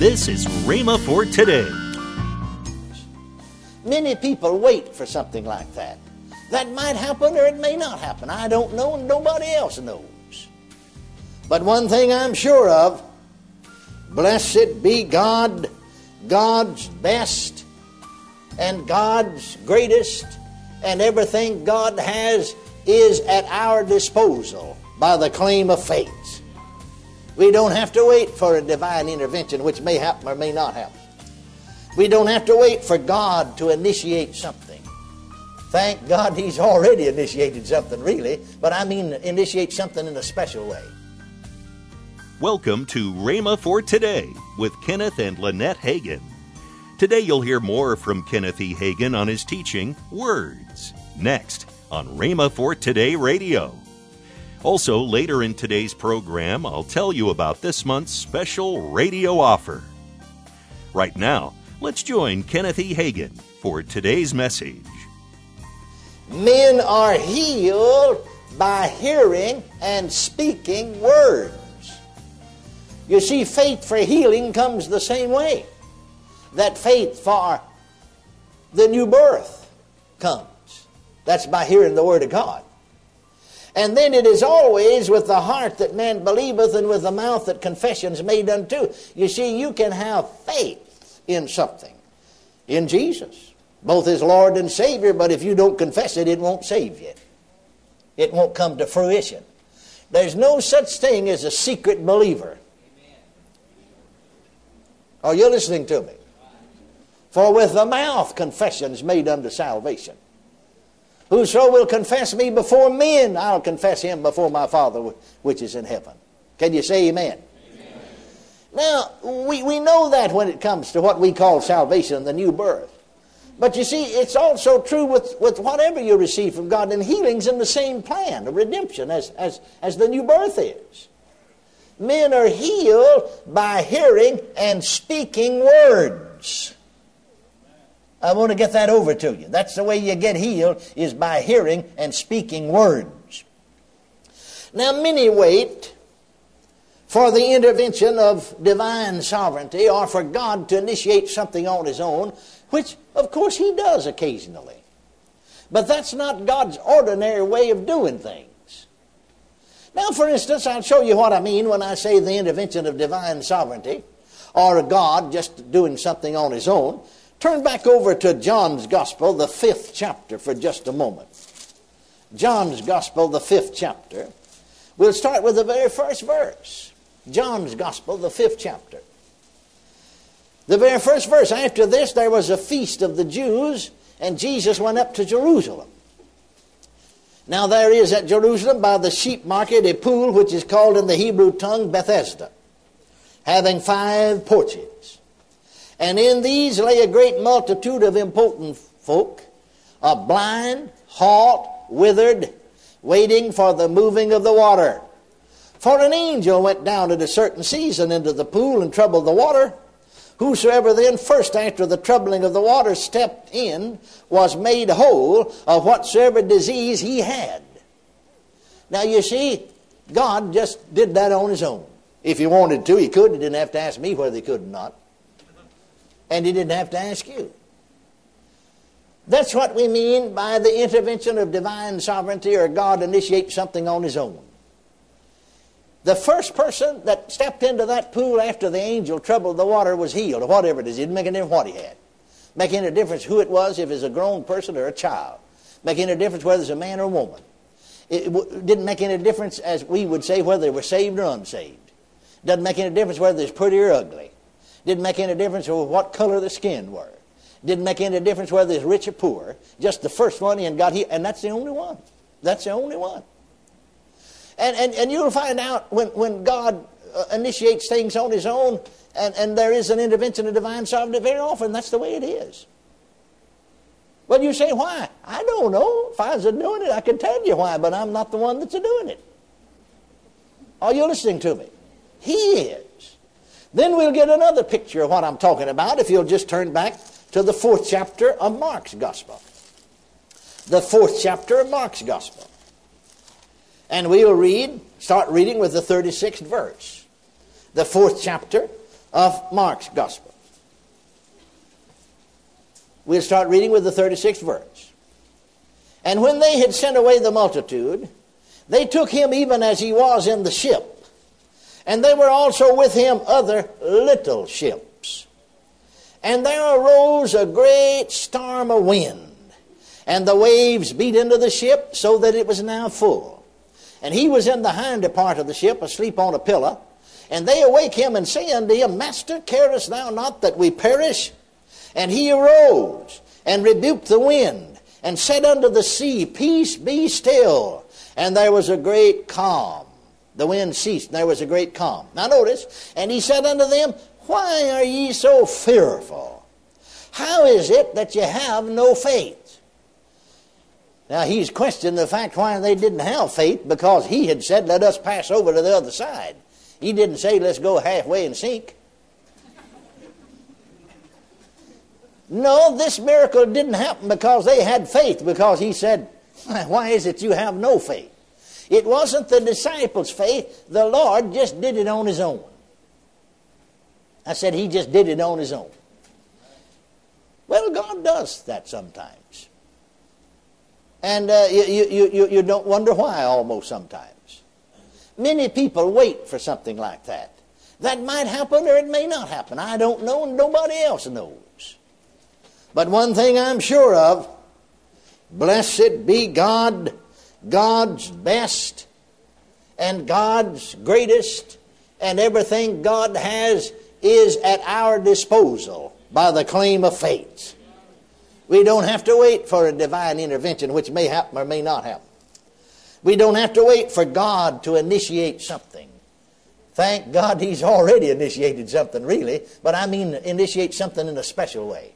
This is Rhema for today. Many people wait for something like that. That might happen or it may not happen. I don't know, and nobody else knows. But one thing I'm sure of blessed be God, God's best, and God's greatest, and everything God has is at our disposal by the claim of faith. We don't have to wait for a divine intervention, which may happen or may not happen. We don't have to wait for God to initiate something. Thank God He's already initiated something, really, but I mean initiate something in a special way. Welcome to Rhema for Today with Kenneth and Lynette Hagin. Today you'll hear more from Kenneth E. Hagin on his teaching, Words, next on Rhema for Today Radio. Also, later in today's program, I'll tell you about this month's special radio offer. Right now, let's join Kenneth E. Hagin for today's message. Men are healed by hearing and speaking words. You see, faith for healing comes the same way that faith for the new birth comes. That's by hearing the Word of God. And then it is always with the heart that man believeth, and with the mouth that confession is made unto. You see, you can have faith in something, in Jesus, both as Lord and Savior, but if you don't confess it, it won't save you. It won't come to fruition. There's no such thing as a secret believer. Are you listening to me? For with the mouth confession is made unto salvation. Whoso will confess me before men, I'll confess him before my Father which is in heaven. Can you say amen? amen? Now, we, we know that when it comes to what we call salvation, the new birth. But you see, it's also true with, with whatever you receive from God, and healing's in the same plan of redemption as, as, as the new birth is. Men are healed by hearing and speaking words. I want to get that over to you. That's the way you get healed is by hearing and speaking words. Now many wait for the intervention of divine sovereignty or for God to initiate something on his own, which of course he does occasionally. But that's not God's ordinary way of doing things. Now, for instance, I'll show you what I mean when I say the intervention of divine sovereignty or God just doing something on his own. Turn back over to John's Gospel, the fifth chapter, for just a moment. John's Gospel, the fifth chapter. We'll start with the very first verse. John's Gospel, the fifth chapter. The very first verse. After this, there was a feast of the Jews, and Jesus went up to Jerusalem. Now there is at Jerusalem by the sheep market a pool which is called in the Hebrew tongue Bethesda, having five porches. And in these lay a great multitude of impotent folk, a blind, halt, withered, waiting for the moving of the water. For an angel went down at a certain season into the pool and troubled the water. Whosoever then first after the troubling of the water stepped in was made whole of whatsoever disease he had. Now you see, God just did that on his own. If he wanted to, he could. He didn't have to ask me whether he could or not. And he didn't have to ask you. That's what we mean by the intervention of divine sovereignty or God initiate something on his own. The first person that stepped into that pool after the angel troubled the water was healed, or whatever it is. It didn't make any difference what he had. Make any difference who it was, if it's a grown person or a child. Make any difference whether it's a man or a woman. It didn't make any difference, as we would say, whether they were saved or unsaved. Doesn't make any difference whether they're pretty or ugly. Didn't make any difference what color the skin were. Didn't make any difference whether they're rich or poor. Just the first one and got healed, and that's the only one. That's the only one. And, and, and you'll find out when, when God uh, initiates things on his own and, and there is an intervention of divine sovereignty, very often that's the way it is. Well, you say, why? I don't know. If I was doing it, I could tell you why, but I'm not the one that's doing it. Are you listening to me? He is. Then we'll get another picture of what I'm talking about if you'll just turn back to the fourth chapter of Mark's Gospel. The fourth chapter of Mark's Gospel. And we'll read, start reading with the 36th verse. The fourth chapter of Mark's Gospel. We'll start reading with the 36th verse. And when they had sent away the multitude, they took him even as he was in the ship. And there were also with him other little ships. And there arose a great storm of wind, and the waves beat into the ship so that it was now full. And he was in the hinder part of the ship, asleep on a pillow. And they awake him and say unto him, Master, carest thou not that we perish? And he arose and rebuked the wind and said unto the sea, Peace, be still. And there was a great calm. The wind ceased, and there was a great calm. Now notice, and he said unto them, Why are ye so fearful? How is it that ye have no faith? Now he's questioned the fact why they didn't have faith because he had said, Let us pass over to the other side. He didn't say, Let's go halfway and sink. No, this miracle didn't happen because they had faith, because he said, Why is it you have no faith? It wasn't the disciples' faith, the Lord just did it on his own. I said, He just did it on his own. Well, God does that sometimes. And uh, you, you, you, you don't wonder why almost sometimes. Many people wait for something like that. That might happen or it may not happen. I don't know, and nobody else knows. But one thing I'm sure of blessed be God, God's best, and God's greatest, and everything God has is at our disposal by the claim of faith. We don't have to wait for a divine intervention, which may happen or may not happen. We don't have to wait for God to initiate something. Thank God He's already initiated something, really, but I mean initiate something in a special way.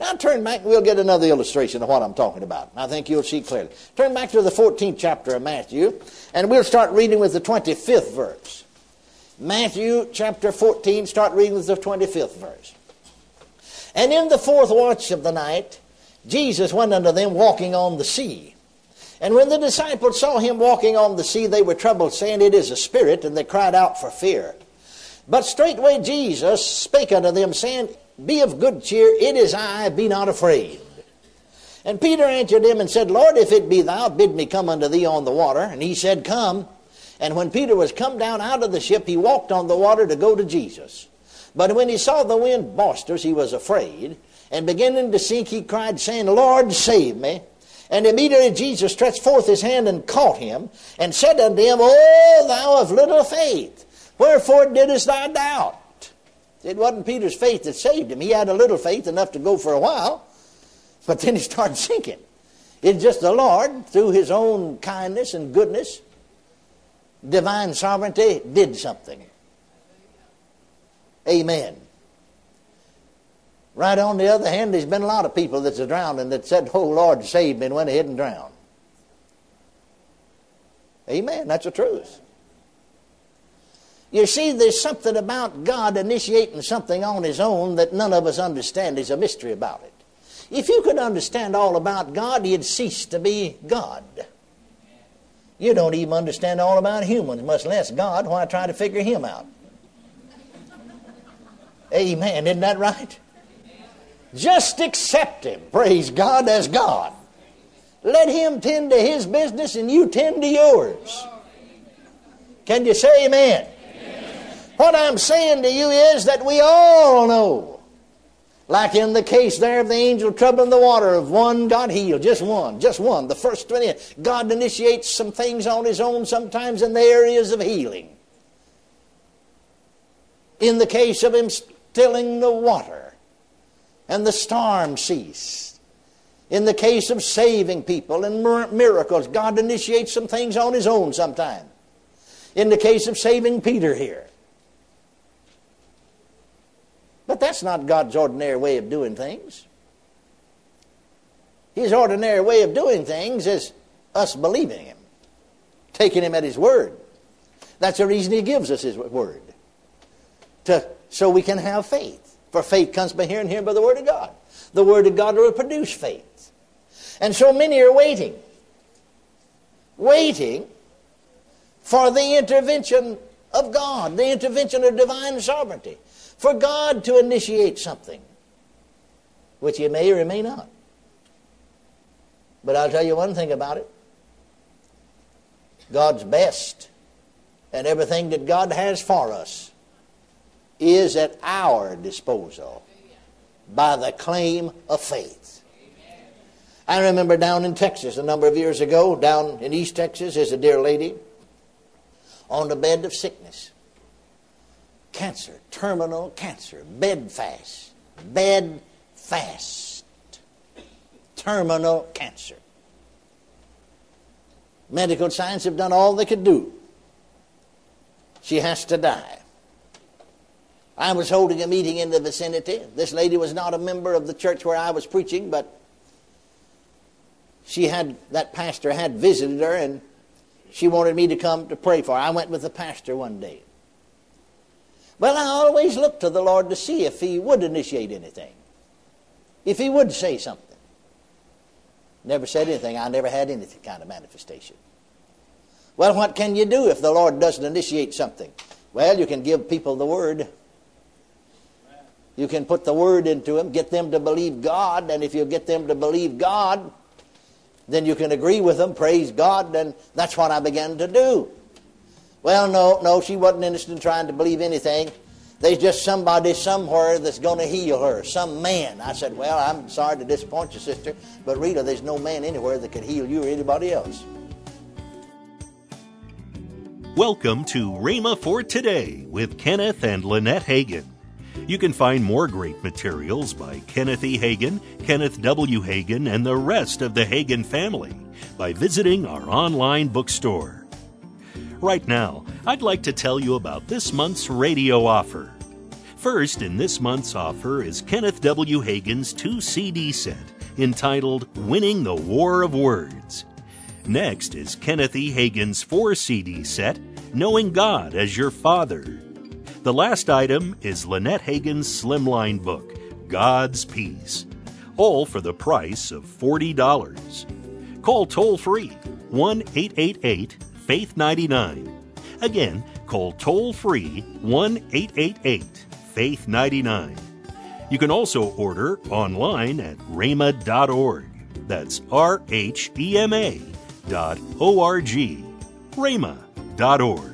Now turn back and we'll get another illustration of what I'm talking about. I think you'll see clearly. Turn back to the 14th chapter of Matthew, and we'll start reading with the 25th verse. Matthew chapter 14, start reading with the 25th verse. And in the fourth watch of the night, Jesus went unto them walking on the sea. And when the disciples saw him walking on the sea, they were troubled, saying, It is a spirit, and they cried out for fear. But straightway Jesus spake unto them, saying, Be of good cheer, it is I, be not afraid. And Peter answered him and said, Lord, if it be thou, bid me come unto thee on the water. And he said, Come. And when Peter was come down out of the ship, he walked on the water to go to Jesus. But when he saw the wind boisterous, he was afraid. And beginning to sink, he cried, saying, Lord, save me. And immediately Jesus stretched forth his hand and caught him, and said unto him, O thou of little faith, wherefore didst thou doubt? It wasn't Peter's faith that saved him. He had a little faith, enough to go for a while, but then he started sinking. It's just the Lord, through his own kindness and goodness, divine sovereignty, did something. Amen. Right on the other hand, there's been a lot of people that's drowned and that said, Oh Lord, save me, and went ahead and drowned. Amen. That's the truth. You see, there's something about God initiating something on His own that none of us understand. There's a mystery about it. If you could understand all about God, you'd cease to be God. You don't even understand all about humans, much less God. Why try to figure Him out? Amen. Isn't that right? Just accept Him, praise God, as God. Let Him tend to His business and you tend to yours. Can you say amen? What I'm saying to you is that we all know, like in the case there of the angel troubling the water, of one got healed, just one, just one. The first 20, God initiates some things on His own sometimes in the areas of healing. In the case of Him stilling the water, and the storm ceased. In the case of saving people and miracles, God initiates some things on His own sometimes. In the case of saving Peter here. But that's not God's ordinary way of doing things. His ordinary way of doing things is us believing Him, taking Him at His word. That's the reason He gives us His word, to, so we can have faith. For faith comes by hearing, hearing by the Word of God. The Word of God will produce faith. And so many are waiting. Waiting for the intervention of God, the intervention of divine sovereignty. for God to initiate something, which He may or may not. But I'll tell you one thing about it God's best and everything that God has for us is at our disposal by the claim of faith. I remember down in Texas a number of years ago, down in East Texas, is a dear lady on the bed of sickness. Cancer, terminal cancer, bed fast, bed fast, terminal cancer. Medical science have done all they could do. She has to die. I was holding a meeting in the vicinity. This lady was not a member of the church where I was preaching, but she had that pastor had visited her and she wanted me to come to pray for her. I went with the pastor one day. Well, I always looked to the Lord to see if he would initiate anything. If he would say something. Never said anything. I never had any kind of manifestation. Well, what can you do if the Lord doesn't initiate something? Well, you can give people the word. You can put the word into them, get them to believe God, and if you get them to believe God, then you can agree with them, praise God, and that's what I began to do. Well, no, no, she wasn't interested in trying to believe anything. There's just somebody somewhere that's going to heal her, some man. I said, Well, I'm sorry to disappoint you, sister, but Rita, there's no man anywhere that could heal you or anybody else. Welcome to Rhema for Today with Kenneth and Lynette Hagin. You can find more great materials by Kenneth E. Hagin, Kenneth W. Hagin, and the rest of the Hagin family by visiting our online bookstore. Right now, I'd like to tell you about this month's radio offer. First in this month's offer is Kenneth W. Hagin's two CD set entitled Winning the War of Words. Next is Kenneth E. Hagin's four CD set, Knowing God as Your Father. The last item is Lynette Hagin's slimline book, God's Peace, all for the price of $40. Call toll free 1 888 Faith 99. Again, call toll free 1 888 Faith 99. You can also order online at rhema.org. That's R H E M A rhema.org, rhema.org.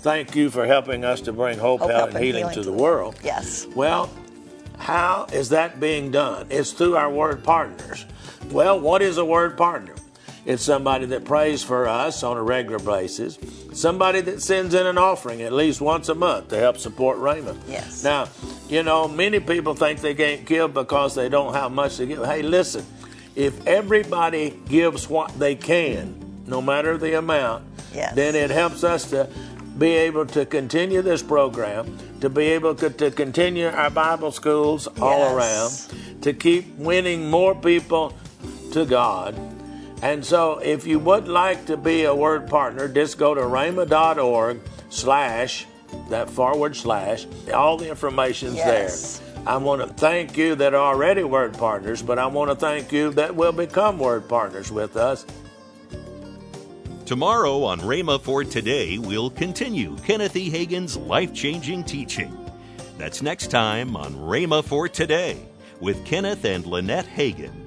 thank you for helping us to bring hope, Hope, health, help, and healing healing to the world. Yes. Well, how is that being done? It's through our word partners. Well, what is a word partner? It's somebody that prays for us on a regular basis, somebody that sends in an offering at least once a month to help support Raymond. Yes. Now, you know, many people think they can't give because they don't have much to give. Hey, listen, if everybody gives what they can, no matter the amount, Yes. then it helps us to be able to continue this program, to be able to, continue our Bible schools all Yes. around, to keep winning more people to God. And so if you would like to be a word partner, just go to rhema.org slash that forward slash. All the information's Yes. there. I want to thank you that are already word partners, but I want to thank you that will become word partners with us. Tomorrow on Rhema for Today, we'll continue Kenneth E. Hagin's life changing teaching. That's next time on Rhema for Today with Kenneth and Lynette Hagin.